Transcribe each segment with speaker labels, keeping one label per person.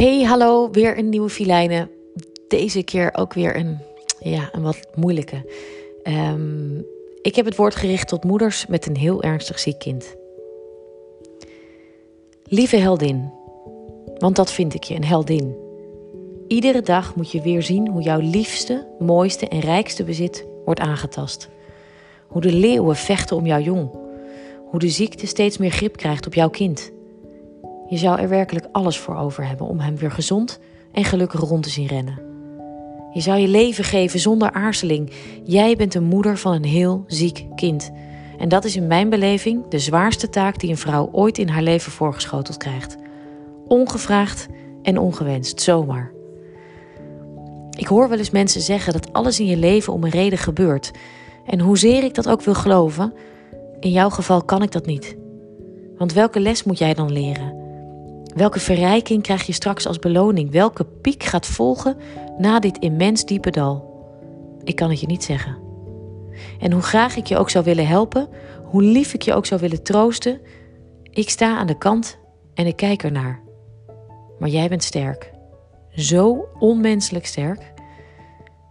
Speaker 1: Hey, hallo, weer een nieuwe filijnen. Deze keer ook weer een, ja, een wat moeilijke. Ehm, ik heb het woord gericht tot moeders met een heel ernstig ziek kind. Lieve heldin, want dat vind ik je, een heldin. Iedere dag moet je weer zien hoe jouw liefste, mooiste en rijkste bezit wordt aangetast. Hoe de leeuwen vechten om jouw jong. Hoe de ziekte steeds meer grip krijgt op jouw kind. Je zou er werkelijk alles voor over hebben om hem weer gezond en gelukkig rond te zien rennen. Je zou je leven geven zonder aarzeling. Jij bent de moeder van een heel ziek kind. En dat is in mijn beleving de zwaarste taak die een vrouw ooit in haar leven voorgeschoteld krijgt. Ongevraagd en ongewenst, zomaar. Ik hoor wel eens mensen zeggen dat alles in je leven om een reden gebeurt. En hoezeer ik dat ook wil geloven, in jouw geval kan ik dat niet. Want welke les moet jij dan leren? Welke verrijking krijg je straks als beloning? Welke piek gaat volgen na dit immens diepe dal? Ik kan het je niet zeggen. En hoe graag ik je ook zou willen helpen, hoe lief ik je ook zou willen troosten, ik sta aan de kant en ik kijk ernaar. Maar jij bent sterk. Zo onmenselijk sterk.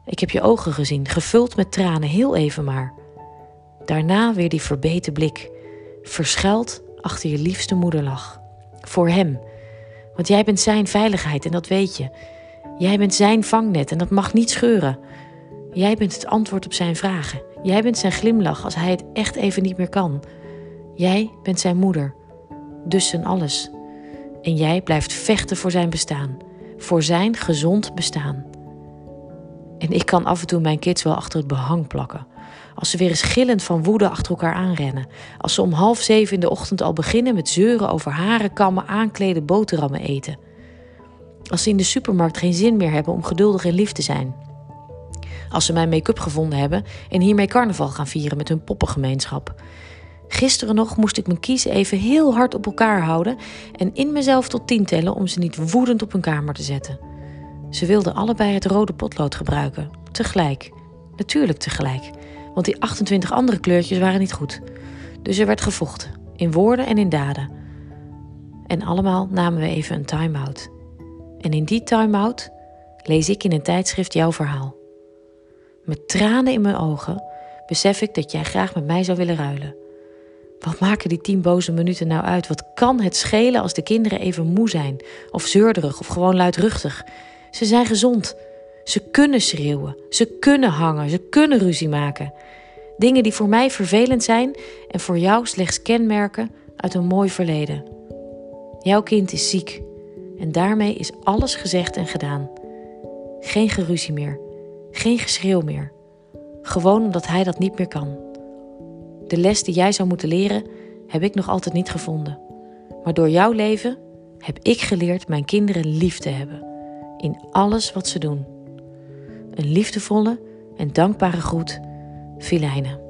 Speaker 1: Ik heb je ogen gezien, gevuld met tranen, heel even maar. Daarna weer die verbeten blik, verschuild achter je liefste moederlach. Voor hem, want jij bent zijn veiligheid en dat weet je. Jij bent zijn vangnet en dat mag niet scheuren. Jij bent het antwoord op zijn vragen. Jij bent zijn glimlach als hij het echt even niet meer kan. Jij bent zijn moeder, dus zijn alles. En jij blijft vechten voor zijn bestaan, voor zijn gezond bestaan. En ik kan af en toe mijn kids wel achter het behang plakken. Als ze weer eens gillend van woede achter elkaar aanrennen. Als ze om half zeven in de ochtend al beginnen met zeuren over haren, kammen, aankleden, boterhammen eten. Als ze in de supermarkt geen zin meer hebben om geduldig en lief te zijn. Als ze mijn make-up gevonden hebben en hiermee carnaval gaan vieren met hun poppengemeenschap. Gisteren nog moest ik mijn kiezen even heel hard op elkaar houden en in mezelf tot tien tellen om ze niet woedend op hun kamer te zetten. Ze wilden allebei het rode potlood gebruiken, tegelijk. Natuurlijk tegelijk want die 28 andere kleurtjes waren niet goed. Dus er werd gevochten, in woorden en in daden. En allemaal namen we even een time-out. En in die time-out lees ik in een tijdschrift jouw verhaal. Met tranen in mijn ogen besef ik dat jij graag met mij zou willen ruilen. Wat maken die tien boze minuten nou uit? Wat kan het schelen als de kinderen even moe zijn, of zeurderig, of gewoon luidruchtig? Ze zijn gezond. Ze kunnen schreeuwen, ze kunnen hangen, ze kunnen ruzie maken. Dingen die voor mij vervelend zijn en voor jou slechts kenmerken uit een mooi verleden. Jouw kind is ziek en daarmee is alles gezegd en gedaan. Geen geruzie meer, geen geschreeuw meer. Gewoon omdat hij dat niet meer kan. De les die jij zou moeten leren, heb ik nog altijd niet gevonden. Maar door jouw leven heb ik geleerd mijn kinderen lief te hebben. In alles wat ze doen. Een liefdevolle en dankbare groet, Filijnen.